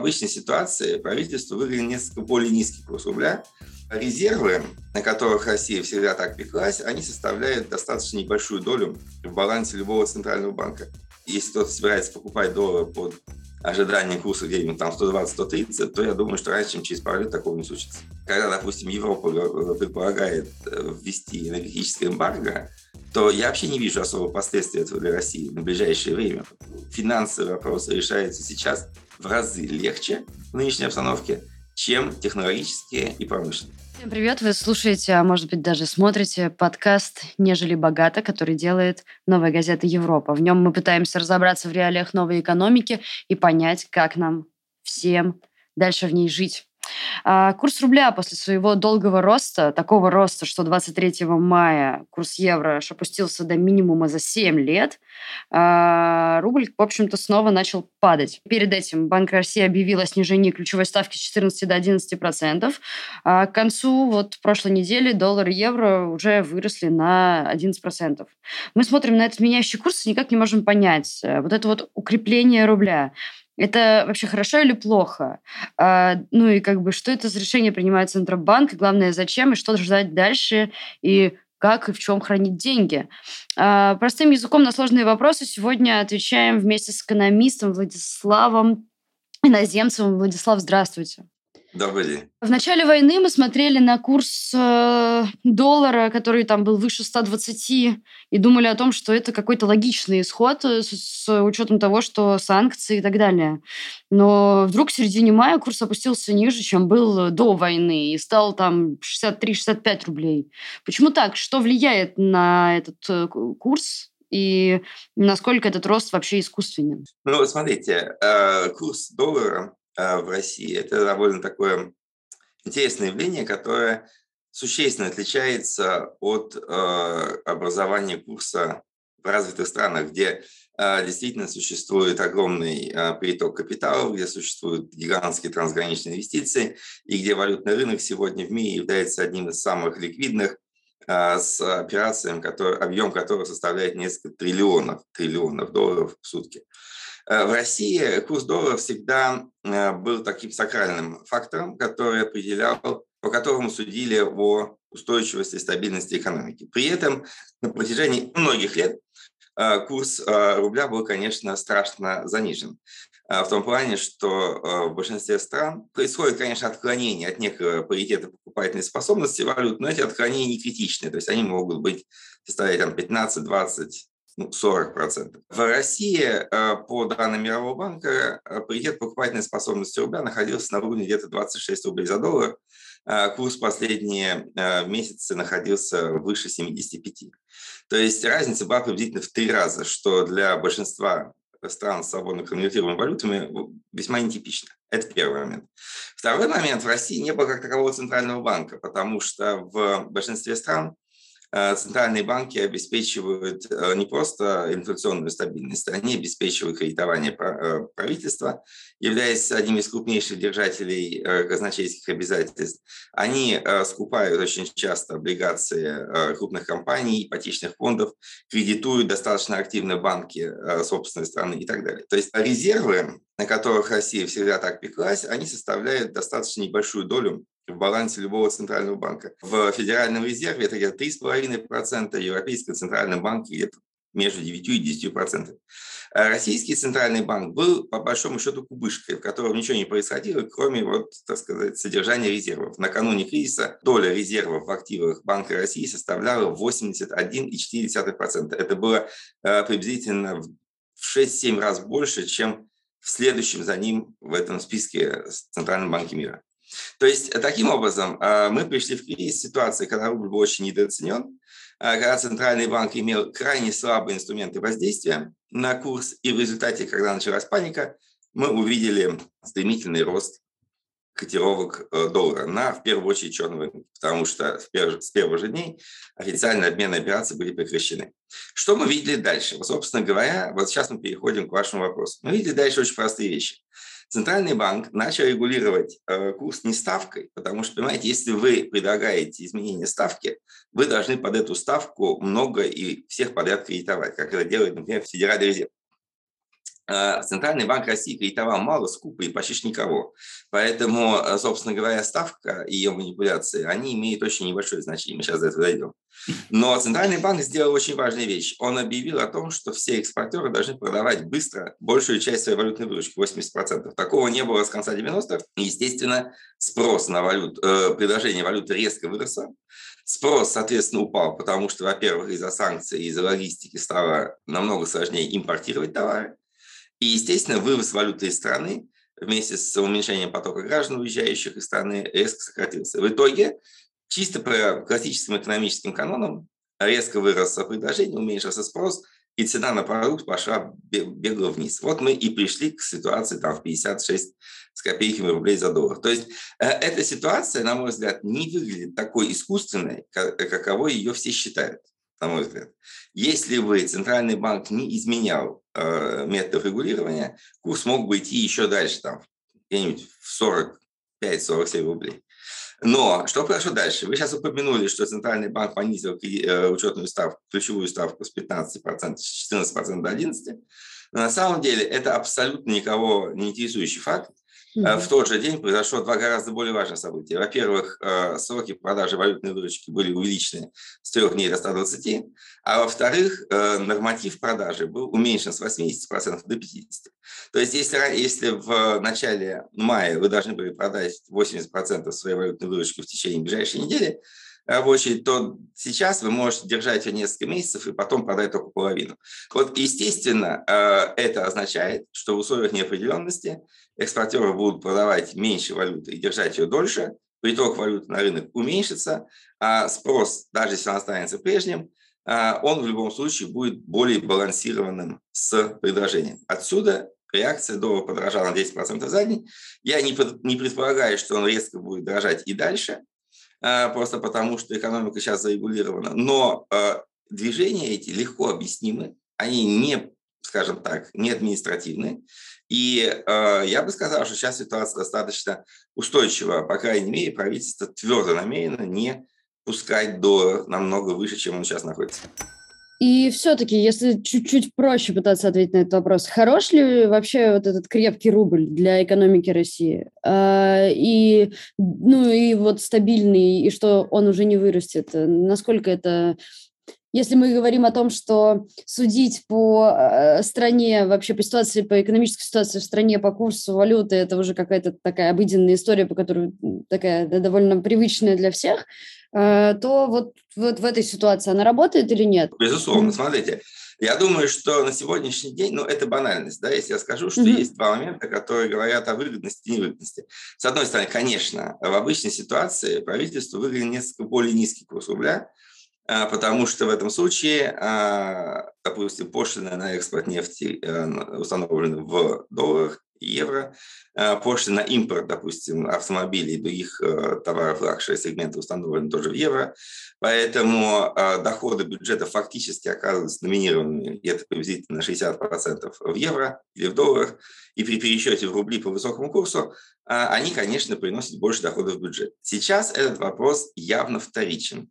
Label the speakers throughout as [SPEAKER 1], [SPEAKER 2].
[SPEAKER 1] обычной ситуации правительству выиграли несколько более низкий курс рубля. Резервы, на которых Россия всегда так пеклась, они составляют достаточно небольшую долю в балансе любого центрального банка. Если кто-то собирается покупать доллары под ожидание курса где-нибудь там 120-130, то я думаю, что раньше, чем через пару лет, такого не случится. Когда, допустим, Европа предполагает э, ввести энергетическое эмбарго, то я вообще не вижу особого последствия этого для России на ближайшее время. Финансовые вопросы решаются сейчас в разы легче в нынешней обстановке, чем технологические и промышленные.
[SPEAKER 2] Всем привет! Вы слушаете, а может быть даже смотрите подкаст «Нежели богато», который делает новая газета «Европа». В нем мы пытаемся разобраться в реалиях новой экономики и понять, как нам всем дальше в ней жить. А, курс рубля после своего долгого роста, такого роста, что 23 мая курс евро аж опустился до минимума за 7 лет, а, рубль, в общем-то, снова начал падать. Перед этим Банк России объявил о снижении ключевой ставки с 14 до 11 процентов. А к концу вот прошлой недели доллар и евро уже выросли на 11 процентов. Мы смотрим на этот меняющий курс и никак не можем понять. Э, вот это вот укрепление рубля – это вообще хорошо или плохо? А, ну и как бы что это за решение принимает Центробанк? И главное, зачем и что ждать дальше? И как и в чем хранить деньги. А, простым языком на сложные вопросы сегодня отвечаем вместе с экономистом Владиславом Иноземцевым. Владислав, здравствуйте.
[SPEAKER 1] Добрый день.
[SPEAKER 2] В начале войны мы смотрели на курс э, доллара, который там был выше 120, и думали о том, что это какой-то логичный исход э, с, с учетом того, что санкции и так далее. Но вдруг в середине мая курс опустился ниже, чем был до войны, и стал там 63-65 рублей. Почему так? Что влияет на этот э, курс? И насколько этот рост вообще искусственен?
[SPEAKER 1] Ну, смотрите, курс доллара в России. Это довольно такое интересное явление, которое существенно отличается от а, образования курса в развитых странах, где а, действительно существует огромный приток капитала, где существуют гигантские трансграничные инвестиции, и где валютный рынок сегодня в мире является одним из самых ликвидных, с операциями, который, объем которого составляет несколько триллионов, триллионов долларов в сутки. Э, в России курс доллара всегда э, был таким сакральным фактором, который определял, по которому судили о устойчивости и стабильности экономики. При этом на протяжении многих лет э, курс рубля был, конечно, страшно занижен. В том плане, что в большинстве стран происходит, конечно, отклонение от некого паритета покупательной способности валют, но эти отклонения не критичны, то есть они могут быть составлять там 15, 20, ну, 40%. В России, э, по данным Мирового банка, э, паритет покупательной способности рубля находился на уровне где-то 26 рублей за доллар. Э, курс последние месяцы находился выше 75. То есть разница была приблизительно в три раза, что для большинства стран с свободно конвертируемыми валютами весьма нетипично. Это первый момент. Второй момент. В России не было как такового центрального банка, потому что в большинстве стран Э, центральные банки обеспечивают э, не просто инфляционную стабильность, они обеспечивают кредитование э, правительства, являясь одним из крупнейших держателей казначейских обязательств. Они скупают очень часто облигации крупных компаний, ипотечных фондов, кредитуют достаточно активно банки собственной страны и так далее. То есть резервы, на которых Россия всегда так пеклась, они составляют достаточно небольшую долю в балансе любого центрального банка. В Федеральном резерве это где-то 3,5%, в Европейском центральном банке где-то между 9 и 10%. А российский центральный банк был, по большому счету, кубышкой, в котором ничего не происходило, кроме, вот, так сказать, содержания резервов. Накануне кризиса доля резервов в активах Банка России составляла 81,4%. Это было э, приблизительно в 6-7 раз больше, чем в следующем за ним в этом списке Центральном банке мира. То есть таким образом а, мы пришли в кризис ситуации, когда рубль был очень недооценен, а, когда Центральный банк имел крайне слабые инструменты воздействия на курс, и в результате, когда началась паника, мы увидели стремительный рост котировок э, доллара на, в первую очередь, черного рынка, потому что с первых же дней официальные обменные операции были прекращены. Что мы видели дальше? Вот, собственно говоря, вот сейчас мы переходим к вашему вопросу. Мы видели дальше очень простые вещи. Центральный банк начал регулировать э, курс не ставкой, потому что, понимаете, если вы предлагаете изменение ставки, вы должны под эту ставку много и всех подряд кредитовать, как это делает, например, Федеральный резерв. Э, Центральный банк России кредитовал мало, скупо и почти никого. Поэтому, э, собственно говоря, ставка и ее манипуляции, они имеют очень небольшое значение. Мы сейчас до этого дойдем. Но Центральный банк сделал очень важную вещь. Он объявил о том, что все экспортеры должны продавать быстро большую часть своей валютной выручки, 80%. Такого не было с конца 90-х. Естественно, спрос на валют, э, предложение валюты резко выросло. Спрос, соответственно, упал, потому что, во-первых, из-за санкций, из-за логистики стало намного сложнее импортировать товары. И, естественно, вывоз валюты из страны вместе с уменьшением потока граждан, уезжающих из страны, резко сократился. В итоге, чисто по классическим экономическим канонам, резко выросло предложение, уменьшился спрос, и цена на продукт пошла бегло вниз. Вот мы и пришли к ситуации там, в 56 с копейками рублей за доллар. То есть э, эта ситуация, на мой взгляд, не выглядит такой искусственной, каковой ее все считают на мой взгляд. Если бы Центральный банк не изменял методов регулирования, курс мог бы идти еще дальше, там, где-нибудь в 45-47 рублей. Но что произошло дальше? Вы сейчас упомянули, что Центральный банк понизил э, учетную ставку, ключевую ставку с 15%, с 14% до 11%. Но на самом деле это абсолютно никого не интересующий факт. В тот же день произошло два гораздо более важных события. Во-первых, э, сроки продажи валютной выручки были увеличены с 3 дней до 120, а во-вторых, э, норматив продажи был уменьшен с 80% до 50%. То есть если, если в начале мая вы должны были продать 80% своей валютной выручки в течение ближайшей недели, рабочий, то сейчас вы можете держать ее несколько месяцев и потом продать только половину. Вот, естественно, э, это означает, что в условиях неопределенности экспортеры будут продавать меньше валюты и держать ее дольше, приток валюты на рынок уменьшится, а спрос, даже если он останется прежним, э, он в любом случае будет более балансированным с предложением. Отсюда реакция доллара подорожала на 10% за день. Я не, не предполагаю, что он резко будет дорожать и дальше, просто потому что экономика сейчас зарегулирована. Но а, движения эти легко объяснимы, они не, скажем так, не административны. И а, я бы сказал, что сейчас ситуация достаточно устойчива. По крайней мере, правительство твердо намерено не пускать до намного выше, чем он сейчас находится.
[SPEAKER 2] И все-таки, если чуть-чуть проще пытаться ответить на этот вопрос, хорош ли вообще вот этот крепкий рубль для экономики России? А, и, ну, и вот стабильный, и что он уже не вырастет. Насколько это если мы говорим о том, что судить по э, стране, вообще по ситуации, по экономической ситуации в стране, по курсу валюты, это уже какая-то такая обыденная история, по которой такая да, довольно привычная для всех, то вот, вот в этой ситуации она работает или нет?
[SPEAKER 1] Безусловно, смотрите. Я думаю, что на сегодняшний день, ну, это банальность, да, если я скажу, что mm-hmm. есть два момента, которые говорят о выгодности и невыгодности. С одной стороны, конечно, в обычной ситуации правительству выгоден несколько более низкий курс рубля, а, потому что в этом случае, а, допустим, пошлины на экспорт нефти э, установлены в долларах, евро, а, пошлины на импорт, допустим, автомобилей и других э, товаров luxury сегмента установлены тоже в евро, поэтому доходы бюджета фактически оказываются номинированными где-то приблизительно 60% в евро или в долларах, и при пересчете в рубли по высокому курсу они, конечно, приносят больше доходов в бюджет. Сейчас этот вопрос явно вторичен.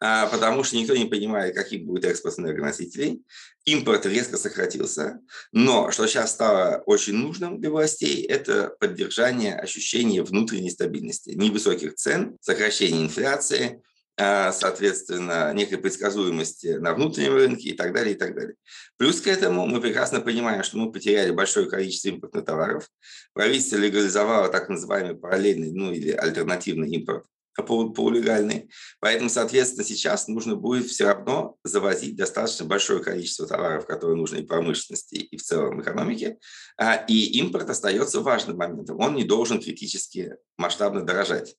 [SPEAKER 1] А, потому что никто не понимает, каким будет экспорт энергоносителей. Импорт резко сократился, но что сейчас стало очень нужным для властей, это поддержание ощущения внутренней стабильности, невысоких цен, сокращение инфляции, а, соответственно, некой предсказуемости на внутреннем рынке и так далее, и так далее. Плюс к этому мы прекрасно понимаем, что мы потеряли большое количество импортных товаров. Правительство легализовало так называемый параллельный, ну или альтернативный импорт полулегальный. Поэтому, соответственно, сейчас нужно будет все равно завозить достаточно большое количество товаров, которые нужны и промышленности, и в целом экономике. А, и импорт остается важным моментом. Он не должен критически масштабно дорожать.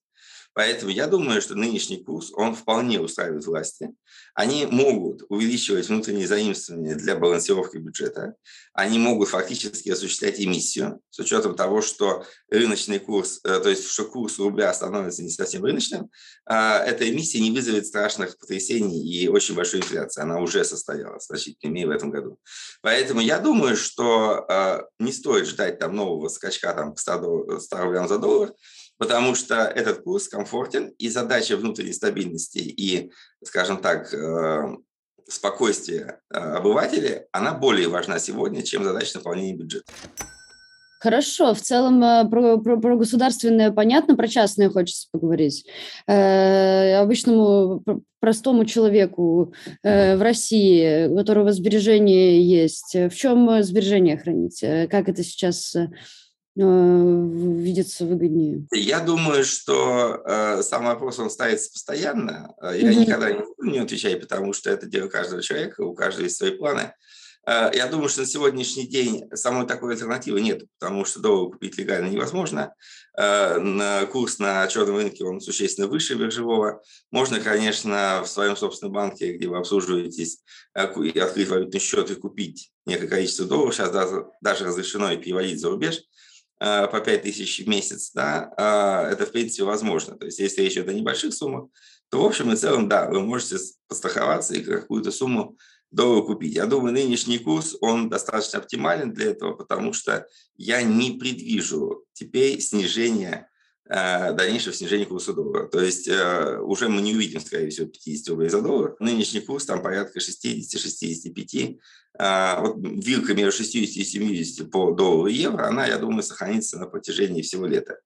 [SPEAKER 1] Поэтому я думаю, что нынешний курс, он вполне устраивает власти. Они могут увеличивать внутренние заимствования для балансировки бюджета. Они могут фактически осуществлять эмиссию с учетом того, что рыночный курс, э, то есть что курс рубля становится не совсем рыночным. А эта эмиссия не вызовет страшных потрясений и очень большой инфляции. Она уже состоялась значительно в этом году. Поэтому я думаю, что э, не стоит ждать там нового скачка там, к 100, 100 рублям за доллар потому что этот курс комфортен, и задача внутренней стабильности и, скажем так, э, спокойствия обывателей, она более важна сегодня, чем задача наполнения бюджета.
[SPEAKER 2] Хорошо, в целом э, про, про, про государственное понятно, про частное хочется поговорить. Э, обычному простому человеку э, в России, у которого сбережения есть, в чем сбережения хранить? Как это сейчас э, видится выгоднее?
[SPEAKER 1] Я думаю, что э, сам вопрос он ставится постоянно. Я mm-hmm. никогда не, не отвечаю, потому что это дело каждого человека, у каждого есть свои планы. Э, я думаю, что на сегодняшний день самой такой альтернативы нет, потому что доллар купить легально невозможно. Э, курс на черном рынке он существенно выше биржевого. Можно, конечно, в своем собственном банке, где вы обслуживаетесь, э, открыть валютный счет и купить некое количество долларов. Сейчас даже, даже разрешено и переводить за рубеж по 5 тысяч в месяц. Да, это, в принципе, возможно. То есть, если речь идет о небольших суммах, то, в общем и целом, да, вы можете подстраховаться и какую-то сумму доллар купить. Я думаю, нынешний курс, он достаточно оптимален для этого, потому что я не предвижу теперь снижения, э, дальнейшего снижения курса доллара. То есть э, уже мы не увидим, скорее всего, 50 рублей за доллар. Нынешний курс там порядка 60-65. Э, вот вилка между 60 и 70 по доллару и евро, она, я думаю, сохранится на протяжении всего лета.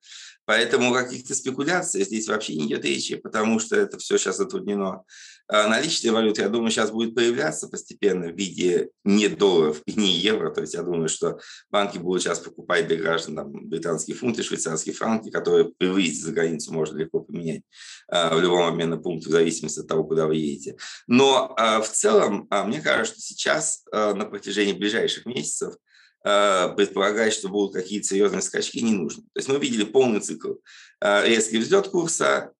[SPEAKER 1] Поэтому каких-то спекуляций здесь вообще не идет речи, потому что это все сейчас затруднено. А наличные валюты, я думаю, сейчас будет появляться постепенно в виде не долларов и не евро. То есть я думаю, что банки будут сейчас покупать для граждан там, британские фунты, швейцарские франки, которые при выезде за границу можно легко поменять а, в любом обменном пункте в зависимости от того, куда вы едете. Но а, в целом, мне кажется, что сейчас на протяжении ближайших месяцев предполагать, что будут какие-то серьезные скачки, не нужно. То есть мы видели полный цикл. Резкий взлет курса,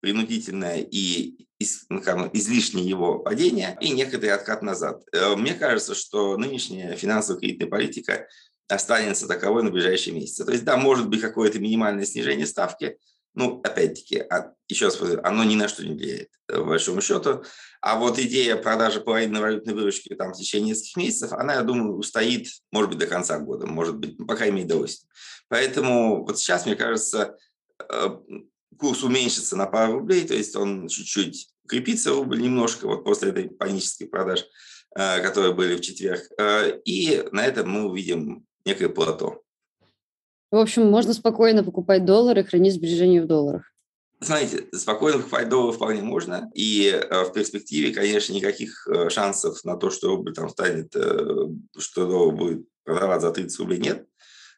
[SPEAKER 1] принудительное и ну, излишнее его падение и некоторый откат назад. Э, мне кажется, что нынешняя финансово-кредитная политика останется таковой на ближайшие месяцы. То есть, да, может быть какое-то минимальное снижение ставки, ну, опять-таки, а, еще раз повторю, оно ни на что не влияет, э, по большому счету. А вот идея продажи половины валютной выручки там, в течение нескольких месяцев, она, я думаю, устоит, может быть, до конца года, может быть, ну, пока имеет до осени. Поэтому вот сейчас, мне кажется, э, курс уменьшится на пару рублей, то есть он чуть-чуть крепится рубль немножко вот после этой панической продаж, э, которые были в четверг. И на этом мы увидим некое плато.
[SPEAKER 2] В общем, можно спокойно покупать доллары хранить сбережения в долларах.
[SPEAKER 1] Знаете, спокойно покупать доллары вполне можно. И э, в перспективе, конечно, никаких шансов на то, что рубль там станет, что доллар будет продавать за 30 рублей, нет.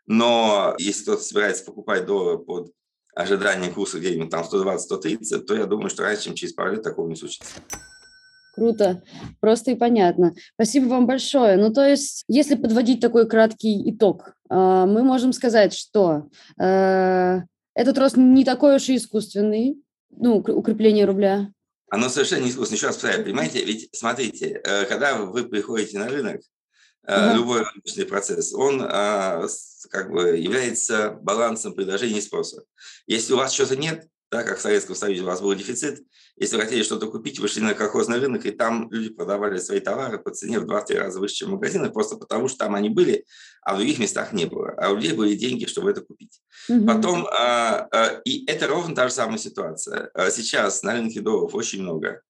[SPEAKER 1] Но если кто-то собирается покупать доллары под ожидание курса где-нибудь там 120-130, то я думаю, что раньше, чем через пару лет такого не случится.
[SPEAKER 2] Круто, просто и понятно. Спасибо вам большое. Ну, то есть, если подводить такой краткий итог, а, мы можем сказать, что э, этот рост не такой уж и искусственный, ну, укрепление рубля.
[SPEAKER 1] Оно совершенно не искусственное. Еще раз повторяю, понимаете, ведь смотрите, э, когда вы приходите на рынок, Uh-huh. Любой рыночный процесс, он а, как бы является балансом предложения и спроса. Если у вас что-то нет, да, как в Советском Союзе у вас был дефицит, если вы хотели что-то купить, вы шли на колхозный рынок, и там люди продавали свои товары по цене в 2-3 раза выше, чем в магазинах, просто потому что там они были, а в других местах не было. А у людей были деньги, чтобы это купить. Угу. Потом, а, а, и это ровно та же самая ситуация. Сейчас на рынке долларов очень много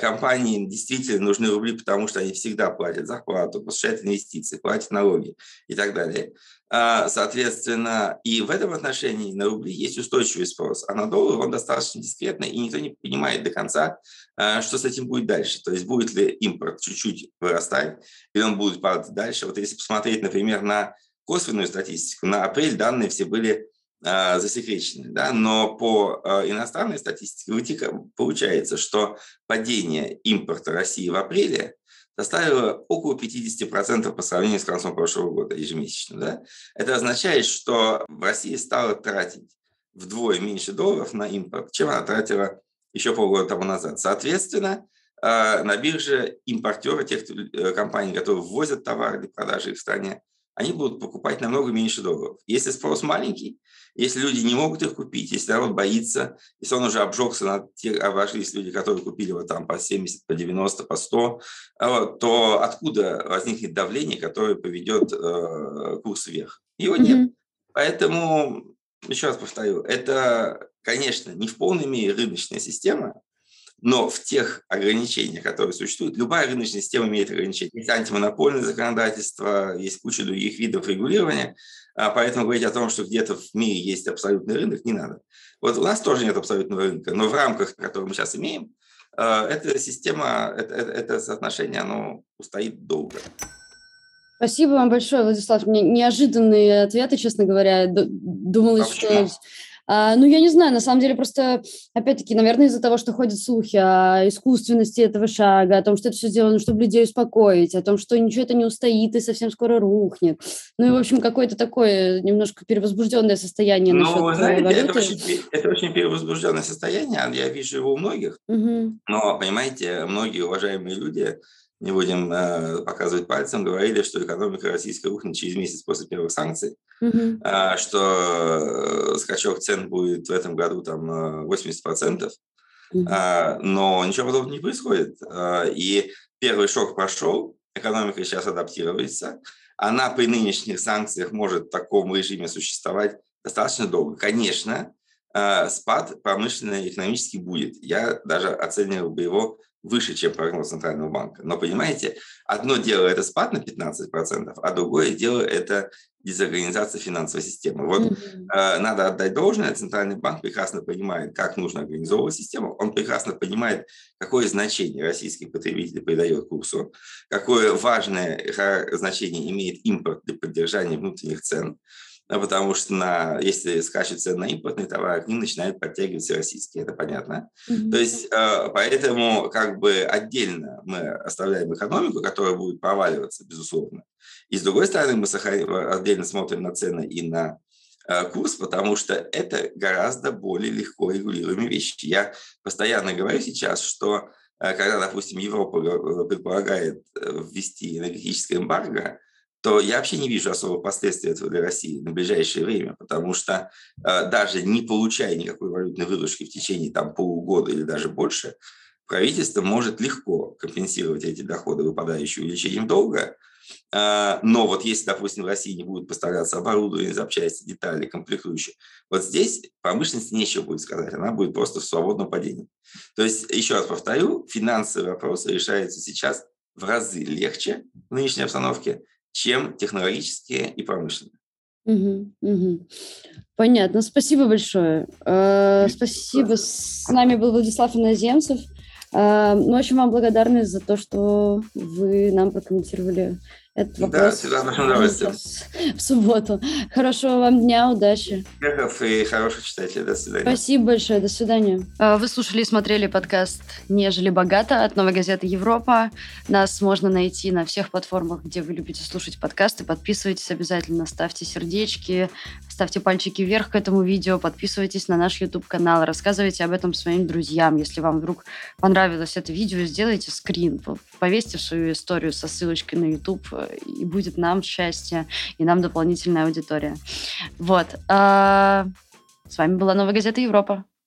[SPEAKER 1] компании действительно нужны рубли, потому что они всегда платят зарплату, посещают инвестиции, платят налоги и так далее. А, соответственно, и в этом отношении на рубли есть устойчивый спрос, а на доллар он достаточно дискретный, и никто не понимает до конца, э, что с этим будет дальше. То есть будет ли импорт чуть-чуть вырастать, или он будет падать дальше. Вот если посмотреть, например, на косвенную статистику, на апрель данные все были засекречены, да, но по а, иностранной статистике получается, что падение импорта России в апреле составило около 50% по сравнению с концом прошлого года ежемесячно. Да? Это означает, что в России стало тратить вдвое меньше долларов на импорт, чем она тратила еще полгода тому назад. Соответственно, а, на бирже импортеры, тех э, компаний, которые ввозят товары для продажи в стране, они будут покупать намного меньше долларов. Если спрос маленький, если люди не могут их купить, если народ боится, если он уже обжегся на те, обошлись люди, которые купили вот там по 70, по 90, по 100, а то откуда возникнет давление, которое поведет э, курс вверх? Его mm-hmm. нет. Поэтому, еще раз повторю, это, конечно, не в полной мере рыночная система, Но в тех ограничениях, которые существуют, любая рыночная система имеет ограничения. Есть антимонопольное законодательство, есть куча других видов регулирования, а поэтому говорить о том, что где-то в мире есть абсолютный рынок, не надо. Вот у нас тоже нет абсолютного рынка, но в рамках, которые мы сейчас имеем, э, эта система, это, это соотношение, оно устоит долго.
[SPEAKER 2] Спасибо вам большое, Владислав. Неожиданные ответы, честно говоря. Думалось, а что а, ну, я не знаю, на самом деле просто, опять-таки, наверное, из-за того, что ходят слухи о искусственности этого шага, о том, что это все сделано, чтобы людей успокоить, о том, что ничего это не устоит и совсем скоро рухнет. Ну и, в общем, какое-то такое немножко перевозбужденное состояние
[SPEAKER 1] ну, насчет знаете, валюты. Это очень, это очень перевозбужденное состояние, я вижу его у многих, угу. но, понимаете, многие уважаемые люди не будем э, показывать пальцем, говорили, что экономика российская рухнет через месяц после первых санкций, mm-hmm. э, что скачок цен будет в этом году там 80%, mm-hmm. э, но ничего подобного не происходит. Э, и первый шок прошел, экономика сейчас адаптируется, она при нынешних санкциях может в таком режиме существовать достаточно долго. Конечно, э, спад промышленный и экономический будет. Я даже оценивал бы его выше, чем прогноз Центрального банка. Но понимаете, одно дело это спад на 15%, а другое дело это дезорганизация финансовой системы. Вот mm-hmm. э, надо отдать должное, Центральный банк прекрасно понимает, как нужно организовывать систему, он прекрасно понимает, какое значение российский потребитель придает курсу, какое важное значение имеет импорт для поддержания внутренних цен. А потому что на, если скачут цены на импортные товары, к ним начинают подтягиваться российские, это понятно. Mm-hmm. То есть, э, поэтому как бы отдельно мы оставляем экономику, которая будет проваливаться, безусловно. И с другой стороны, мы отдельно смотрим на цены и на э, курс, потому что это гораздо более легко регулируемые вещи. Я постоянно говорю сейчас, что э, когда, допустим, Европа предполагает ввести энергетическое эмбарго, то я вообще не вижу особых последствий этого для России на ближайшее время, потому что э, даже не получая никакой валютной выручки в течение там, полугода или даже больше, правительство может легко компенсировать эти доходы, выпадающие увеличением долга. Э, но вот если, допустим, в России не будет поставляться оборудование, запчасти, детали, комплектующие, вот здесь промышленности нечего будет сказать, она будет просто в свободном падении. То есть, еще раз повторю, финансовые вопросы решаются сейчас в разы легче в нынешней обстановке, чем технологические и промышленные.
[SPEAKER 2] Угу, угу. Понятно. Спасибо большое. Э, спасибо. С нами был Владислав Иноземцев. Э, мы очень вам благодарны за то, что вы нам прокомментировали этот вопрос. Да, всегда с удовольствием. В субботу. Хорошего вам дня, удачи.
[SPEAKER 1] Успехов и хороших читателей. До свидания.
[SPEAKER 2] Спасибо большое. До свидания. А, вы слушали и смотрели подкаст «Нежели богато» от новой газеты «Европа». Нас можно найти на всех платформах, где вы любите слушать подкасты. Подписывайтесь обязательно, ставьте сердечки, ставьте пальчики вверх к этому видео, подписывайтесь на наш YouTube-канал, рассказывайте об этом своим друзьям. Если вам вдруг понравилось это видео, сделайте скрин, повесьте свою историю со ссылочкой на YouTube и будет нам счастье, и нам дополнительная аудитория. Вот. А, с вами была Новая газета Европа.